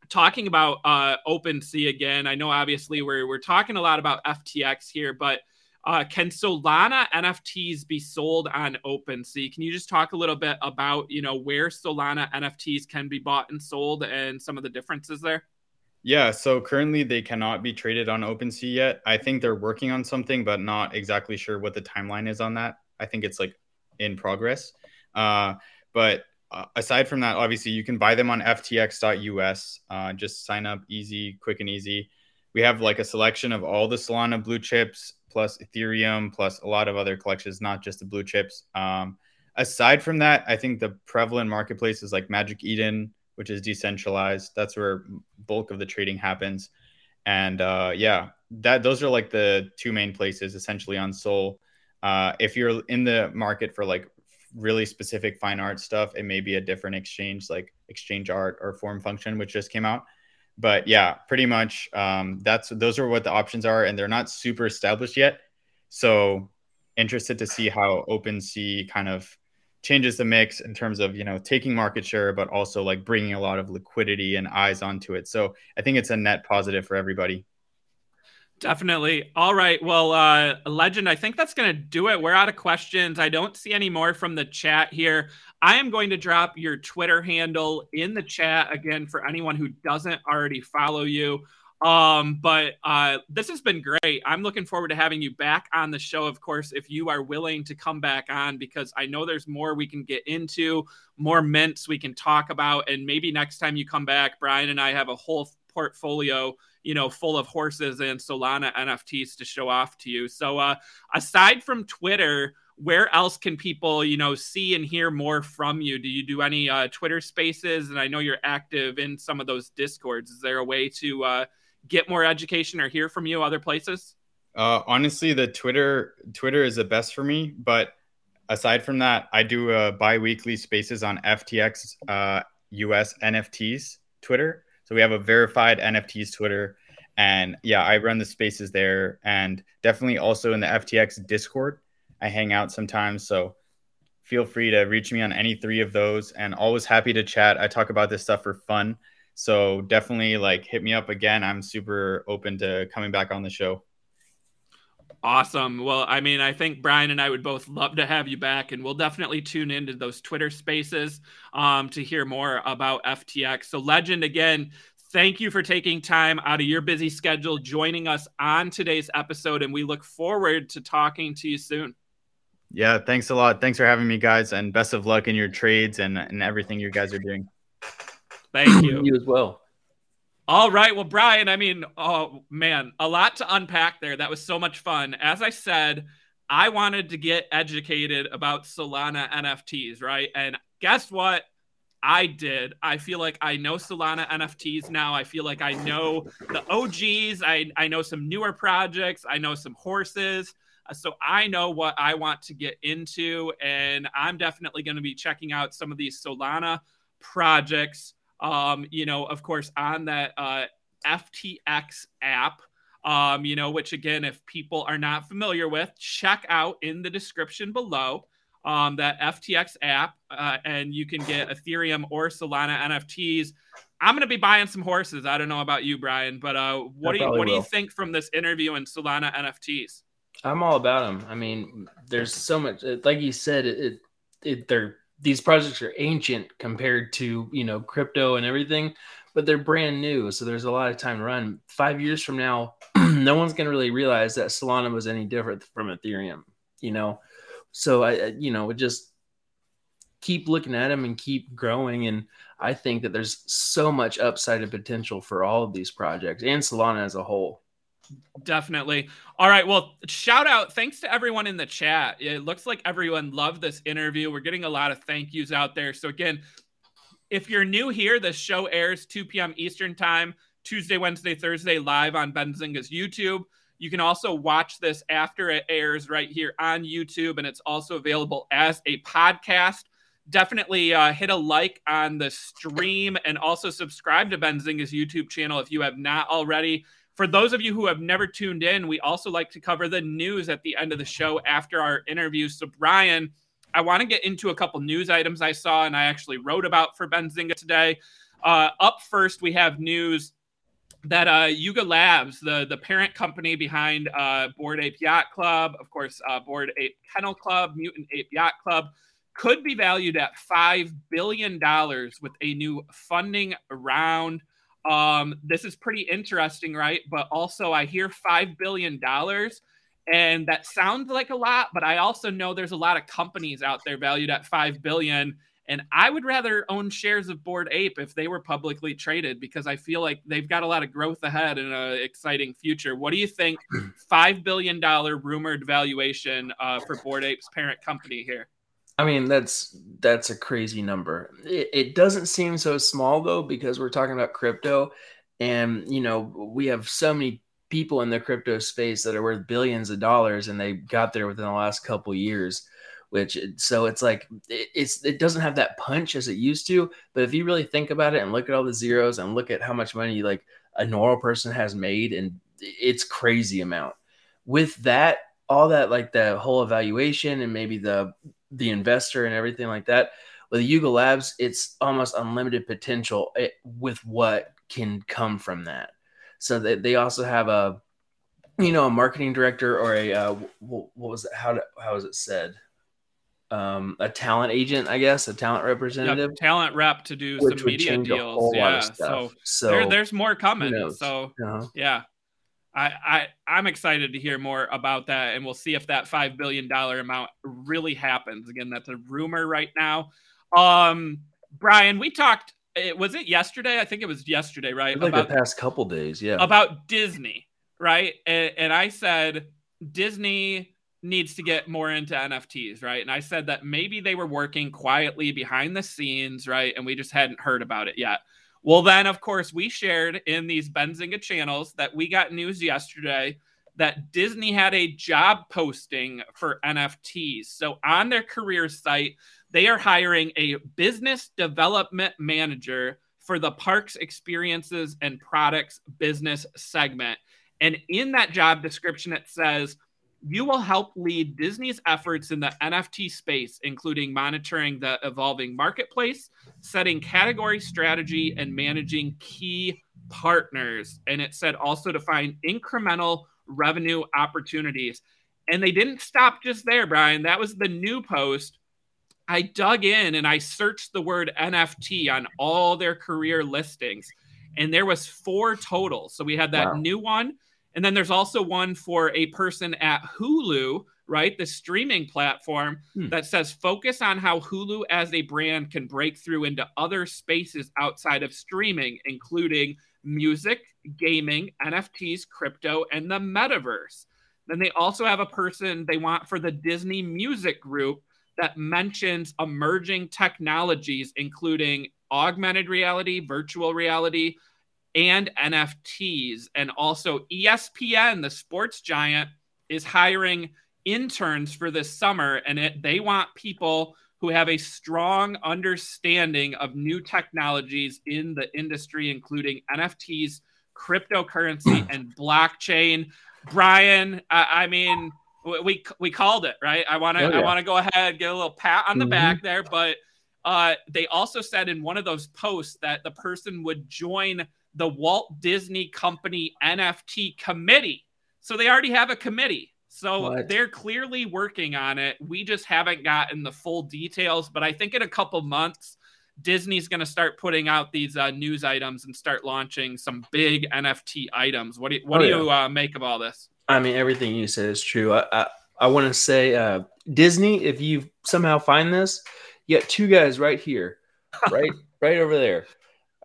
talking about uh, OpenSea again. I know obviously we're we're talking a lot about FTX here, but uh, can Solana NFTs be sold on OpenSea? Can you just talk a little bit about you know where Solana NFTs can be bought and sold and some of the differences there? Yeah, so currently they cannot be traded on OpenSea yet. I think they're working on something, but not exactly sure what the timeline is on that. I think it's like in progress. Uh, but uh, aside from that, obviously you can buy them on FTX.us. Uh, just sign up, easy, quick and easy. We have like a selection of all the Solana blue chips plus Ethereum, plus a lot of other collections, not just the blue chips. Um, aside from that, I think the prevalent marketplace is like Magic Eden, which is decentralized, that's where bulk of the trading happens. And uh, yeah, that those are like the two main places essentially on Sol. Uh, if you're in the market for like really specific fine art stuff, it may be a different exchange like Exchange Art or Formfunction, which just came out. But yeah, pretty much um, that's those are what the options are, and they're not super established yet. So interested to see how OpenSea kind of changes the mix in terms of you know taking market share, but also like bringing a lot of liquidity and eyes onto it. So I think it's a net positive for everybody. Definitely. All right. Well, uh, Legend, I think that's going to do it. We're out of questions. I don't see any more from the chat here. I am going to drop your Twitter handle in the chat again for anyone who doesn't already follow you. Um, but uh, this has been great. I'm looking forward to having you back on the show, of course, if you are willing to come back on, because I know there's more we can get into, more mints we can talk about. And maybe next time you come back, Brian and I have a whole portfolio you know, full of horses and Solana NFTs to show off to you. So, uh, aside from Twitter, where else can people, you know, see and hear more from you? Do you do any uh, Twitter spaces? And I know you're active in some of those discords. Is there a way to uh, get more education or hear from you other places? Uh, honestly, the Twitter Twitter is the best for me. But aside from that, I do uh, bi-weekly spaces on FTX uh, US NFTs Twitter. So we have a verified NFTs Twitter. And yeah, I run the spaces there and definitely also in the FTX Discord. I hang out sometimes. So feel free to reach me on any three of those and always happy to chat. I talk about this stuff for fun. So definitely like hit me up again. I'm super open to coming back on the show. Awesome. Well, I mean, I think Brian and I would both love to have you back, and we'll definitely tune into those Twitter spaces um, to hear more about FTX. So, Legend, again, thank you for taking time out of your busy schedule, joining us on today's episode, and we look forward to talking to you soon. Yeah, thanks a lot. Thanks for having me, guys, and best of luck in your trades and, and everything you guys are doing. Thank you. you as well. All right. Well, Brian, I mean, oh man, a lot to unpack there. That was so much fun. As I said, I wanted to get educated about Solana NFTs, right? And guess what? I did. I feel like I know Solana NFTs now. I feel like I know the OGs. I, I know some newer projects. I know some horses. Uh, so I know what I want to get into. And I'm definitely going to be checking out some of these Solana projects um, you know, of course, on that uh, FTX app. Um, you know, which again, if people are not familiar with, check out in the description below um, that FTX app, uh, and you can get Ethereum or Solana NFTs. I'm gonna be buying some horses. I don't know about you, Brian, but uh, what do you what will. do you think from this interview in Solana NFTs? I'm all about them. I mean, there's so much, like you said, it, it, it they're these projects are ancient compared to you know crypto and everything but they're brand new so there's a lot of time to run. Five years from now no one's going to really realize that solana was any different from ethereum you know? So i you know just keep looking at them and keep growing and i think that there's so much upside and potential for all of these projects and solana as a whole Definitely. All right. Well, shout out. Thanks to everyone in the chat. It looks like everyone loved this interview. We're getting a lot of thank yous out there. So, again, if you're new here, the show airs 2 p.m. Eastern Time, Tuesday, Wednesday, Thursday, live on Benzinga's YouTube. You can also watch this after it airs right here on YouTube, and it's also available as a podcast. Definitely uh, hit a like on the stream and also subscribe to Benzinga's YouTube channel if you have not already. For those of you who have never tuned in, we also like to cover the news at the end of the show after our interview. So, Brian, I want to get into a couple news items I saw and I actually wrote about for Benzinga today. Uh, up first, we have news that uh, Yuga Labs, the, the parent company behind uh, Bored Ape Yacht Club, of course, uh, Bored Ape Kennel Club, Mutant Ape Yacht Club, could be valued at $5 billion with a new funding round. Um, this is pretty interesting, right? But also, I hear $5 billion, and that sounds like a lot, but I also know there's a lot of companies out there valued at 5 billion. And I would rather own shares of Bored Ape if they were publicly traded because I feel like they've got a lot of growth ahead and an exciting future. What do you think? $5 billion rumored valuation uh, for Bored Ape's parent company here. I mean, that's that's a crazy number. It, it doesn't seem so small though because we're talking about crypto, and you know we have so many people in the crypto space that are worth billions of dollars, and they got there within the last couple years which so it's like it, it's it doesn't have that punch as it used to. But if you really think about it and look at all the zeros and look at how much money like a normal person has made and it's crazy amount. With that all that like the whole evaluation and maybe the the investor and everything like that with Yuga Labs it's almost unlimited potential eh, with what can come from that so that they also have a you know a marketing director or a uh, what was it how how was it said um, a talent agent, I guess, a talent representative, yep, talent rep to do some media deals. Yeah, so, so there, there's more coming. So uh-huh. yeah, I, I I'm excited to hear more about that, and we'll see if that five billion dollar amount really happens. Again, that's a rumor right now. Um, Brian, we talked. It, was it yesterday? I think it was yesterday, right? Like about, the past couple days, yeah. About Disney, right? And, and I said Disney needs to get more into NFTs, right? And I said that maybe they were working quietly behind the scenes, right? And we just hadn't heard about it yet. Well, then, of course, we shared in these Benzinga channels that we got news yesterday that Disney had a job posting for NFTs. So on their career site, they are hiring a business development manager for the parks experiences and products business segment. And in that job description, it says, you will help lead Disney's efforts in the NFT space, including monitoring the evolving marketplace, setting category strategy, and managing key partners. And it said also to find incremental revenue opportunities. And they didn't stop just there, Brian. That was the new post. I dug in and I searched the word NFT on all their career listings, and there was four total. So we had that wow. new one and then there's also one for a person at Hulu, right? The streaming platform hmm. that says focus on how Hulu as a brand can break through into other spaces outside of streaming, including music, gaming, NFTs, crypto, and the metaverse. Then they also have a person they want for the Disney Music Group that mentions emerging technologies, including augmented reality, virtual reality, and NFTs. And also, ESPN, the sports giant, is hiring interns for this summer, and it, they want people who have a strong understanding of new technologies in the industry, including NFTs, cryptocurrency, and blockchain. Brian, I, I mean, we we called it right. I want to oh, yeah. I want to go ahead get a little pat on the mm-hmm. back there, but uh, they also said in one of those posts that the person would join the Walt Disney Company NFT committee. So they already have a committee. So what? they're clearly working on it. We just haven't gotten the full details, but I think in a couple months, Disney's going to start putting out these uh, news items and start launching some big NFT items. What do you, what oh, do you uh, make of all this? I mean, everything you said is true. I I, I want to say uh, Disney. If you somehow find this, you got two guys right here, right, right over there.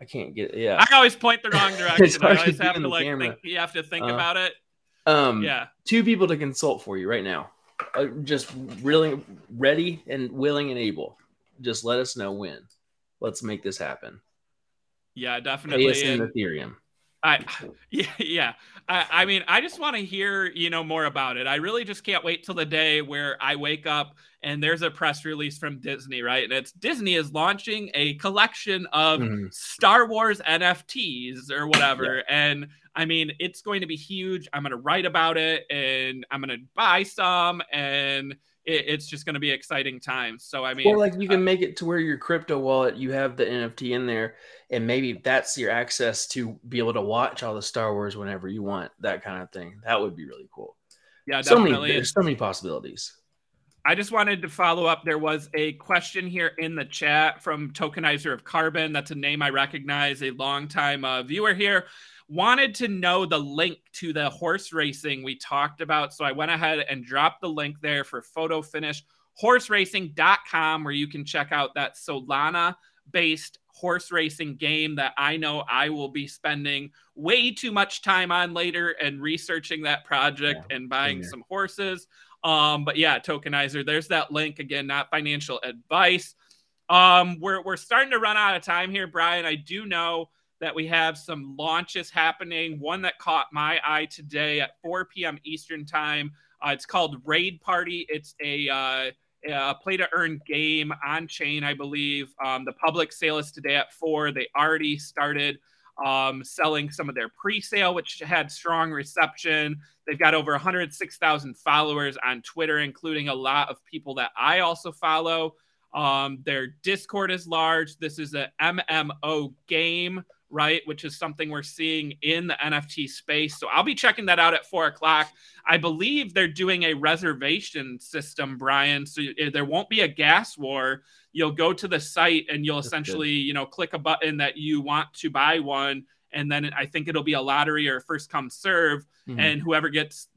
I can't get it. Yeah. I always point the wrong direction. I always have to like camera. think you have to think uh, about it. Um yeah. Two people to consult for you right now. Uh, just really ready and willing and able. Just let us know when. Let's make this happen. Yeah, definitely. ASN Ethereum. I yeah yeah. I, I mean, I just want to hear you know more about it. I really just can't wait till the day where I wake up and there's a press release from Disney, right? And it's Disney is launching a collection of mm. Star Wars NFTs or whatever. Yeah. And I mean, it's going to be huge. I'm going to write about it and I'm going to buy some and it, it's just going to be exciting times. So I mean, or like you can uh, make it to where your crypto wallet, you have the NFT in there, and maybe that's your access to be able to watch all the Star Wars whenever you want, that kind of thing. That would be really cool. Yeah, definitely. So many, there's so many possibilities. I just wanted to follow up. There was a question here in the chat from Tokenizer of Carbon. That's a name I recognize, a longtime uh, viewer here wanted to know the link to the horse racing we talked about. So I went ahead and dropped the link there for photo finish horseracing.com, where you can check out that Solana based horse racing game that I know I will be spending way too much time on later and researching that project yeah, and buying some horses. Um, but yeah, tokenizer, there's that link again, not financial advice. Um, we're we're starting to run out of time here, Brian. I do know that we have some launches happening. One that caught my eye today at 4 p.m. Eastern time. Uh, it's called Raid Party. It's a uh, uh, play to earn game on chain, I believe. Um, the public sale is today at four. They already started um, selling some of their pre sale, which had strong reception. They've got over 106,000 followers on Twitter, including a lot of people that I also follow. Um, their Discord is large. This is a MMO game right? Which is something we're seeing in the NFT space. So I'll be checking that out at four o'clock. I believe they're doing a reservation system, Brian. So there won't be a gas war. You'll go to the site and you'll That's essentially, good. you know, click a button that you want to buy one. And then I think it'll be a lottery or first come serve. Mm-hmm. And whoever gets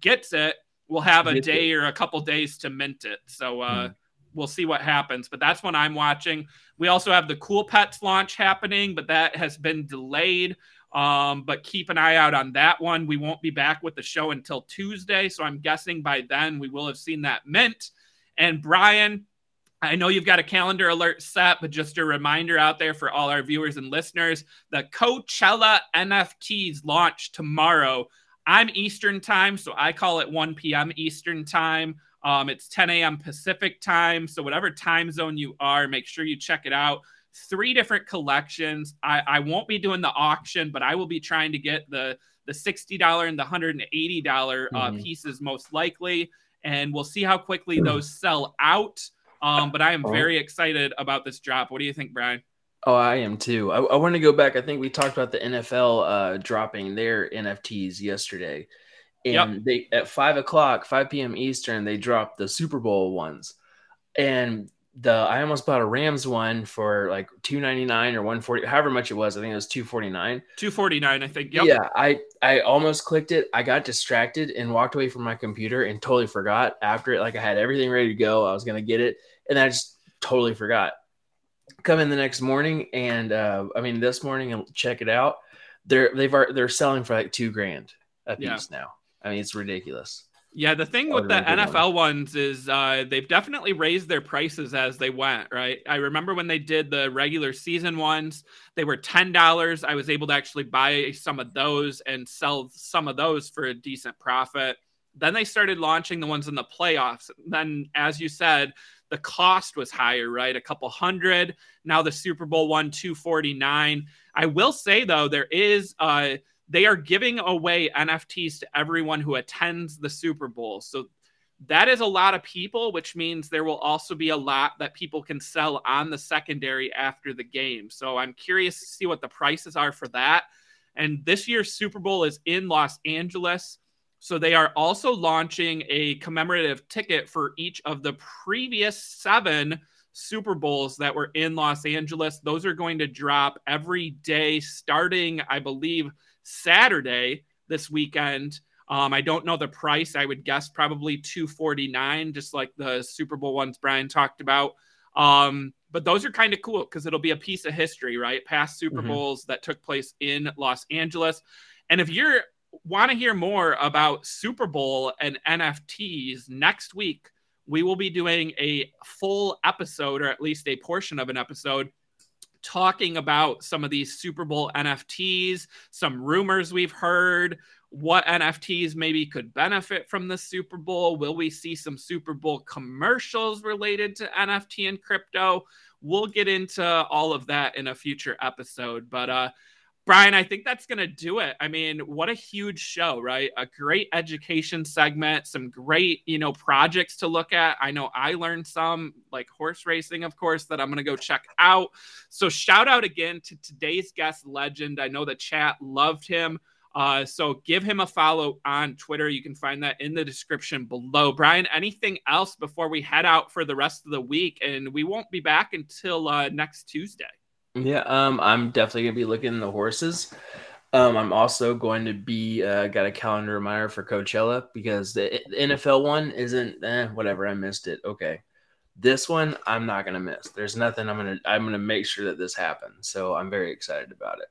gets it will have a day or a couple days to mint it. So uh, mm-hmm we'll see what happens. But that's what I'm watching. We also have the Cool Pets launch happening, but that has been delayed. Um, but keep an eye out on that one. We won't be back with the show until Tuesday. So I'm guessing by then we will have seen that mint. And Brian, I know you've got a calendar alert set, but just a reminder out there for all our viewers and listeners the Coachella NFTs launch tomorrow. I'm Eastern time, so I call it 1 p.m. Eastern time. Um, it's 10 a.m. Pacific time. So, whatever time zone you are, make sure you check it out. Three different collections. I, I won't be doing the auction, but I will be trying to get the, the $60 and the $180 uh, mm-hmm. pieces most likely. And we'll see how quickly those sell out. Um, but I am very excited about this drop. What do you think, Brian? Oh, I am too. I, I want to go back. I think we talked about the NFL uh, dropping their NFTs yesterday and yep. they at five o'clock, five p.m. Eastern, they dropped the Super Bowl ones, and the I almost bought a Rams one for like two ninety nine or one forty, however much it was. I think it was two forty nine. Two forty nine, I think. Yep. Yeah, I I almost clicked it. I got distracted and walked away from my computer and totally forgot. After it, like I had everything ready to go, I was gonna get it, and I just totally forgot. Come in the next morning, and uh, I mean this morning and check it out. They're they've they're selling for like two grand a piece yeah. now. I mean, it's ridiculous. Yeah, the thing with the NFL ones is uh, they've definitely raised their prices as they went, right? I remember when they did the regular season ones, they were $10. I was able to actually buy some of those and sell some of those for a decent profit. Then they started launching the ones in the playoffs. Then, as you said, the cost was higher, right? A couple hundred. Now the Super Bowl one, 249. I will say, though, there is. Uh, they are giving away NFTs to everyone who attends the Super Bowl. So that is a lot of people, which means there will also be a lot that people can sell on the secondary after the game. So I'm curious to see what the prices are for that. And this year's Super Bowl is in Los Angeles. So they are also launching a commemorative ticket for each of the previous seven Super Bowls that were in Los Angeles. Those are going to drop every day starting, I believe, Saturday this weekend. Um, I don't know the price. I would guess probably 249, just like the Super Bowl ones Brian talked about. Um, but those are kind of cool because it'll be a piece of history, right? Past Super mm-hmm. Bowls that took place in Los Angeles. And if you're want to hear more about Super Bowl and NFTs next week, we will be doing a full episode or at least a portion of an episode talking about some of these Super Bowl NFTs, some rumors we've heard, what NFTs maybe could benefit from the Super Bowl. Will we see some Super Bowl commercials related to NFT and crypto? We'll get into all of that in a future episode. But uh, Brian, I think that's going to do it. I mean, what a huge show, right? A great education segment, some great, you know, projects to look at. I know I learned some, like horse racing, of course, that I'm going to go check out. So, shout out again to today's guest legend. I know the chat loved him. Uh, so give him a follow on Twitter. You can find that in the description below. Brian, anything else before we head out for the rest of the week? And we won't be back until uh, next Tuesday. Yeah, um, I'm definitely gonna be looking the horses. Um, I'm also going to be uh, got a calendar reminder for Coachella because the, the NFL one isn't eh, whatever. I missed it. Okay, this one I'm not gonna miss. There's nothing I'm gonna I'm gonna make sure that this happens. So I'm very excited about it.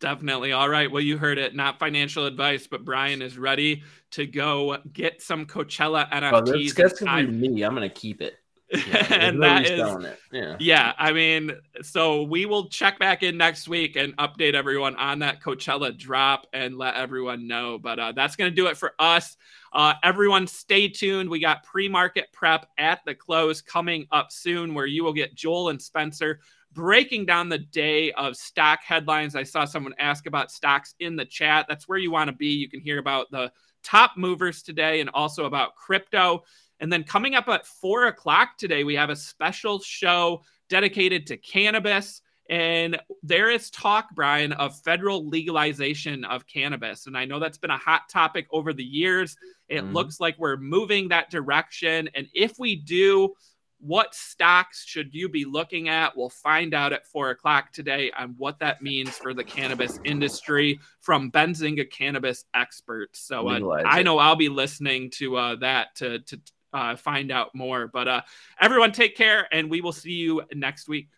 Definitely. All right. Well, you heard it. Not financial advice, but Brian is ready to go get some Coachella NFTs. Oh, that's, that's gonna be me. I'm gonna keep it. Yeah, and that is yeah. yeah. I mean, so we will check back in next week and update everyone on that Coachella drop and let everyone know. But uh, that's going to do it for us. Uh, everyone, stay tuned. We got pre-market prep at the close coming up soon, where you will get Joel and Spencer breaking down the day of stock headlines. I saw someone ask about stocks in the chat. That's where you want to be. You can hear about the top movers today and also about crypto. And then coming up at four o'clock today, we have a special show dedicated to cannabis. And there is talk, Brian, of federal legalization of cannabis. And I know that's been a hot topic over the years. It mm-hmm. looks like we're moving that direction. And if we do, what stocks should you be looking at? We'll find out at four o'clock today on what that means for the cannabis industry from Benzinga cannabis experts. So uh, I know I'll be listening to uh, that to to uh, find out more. But uh, everyone, take care, and we will see you next week.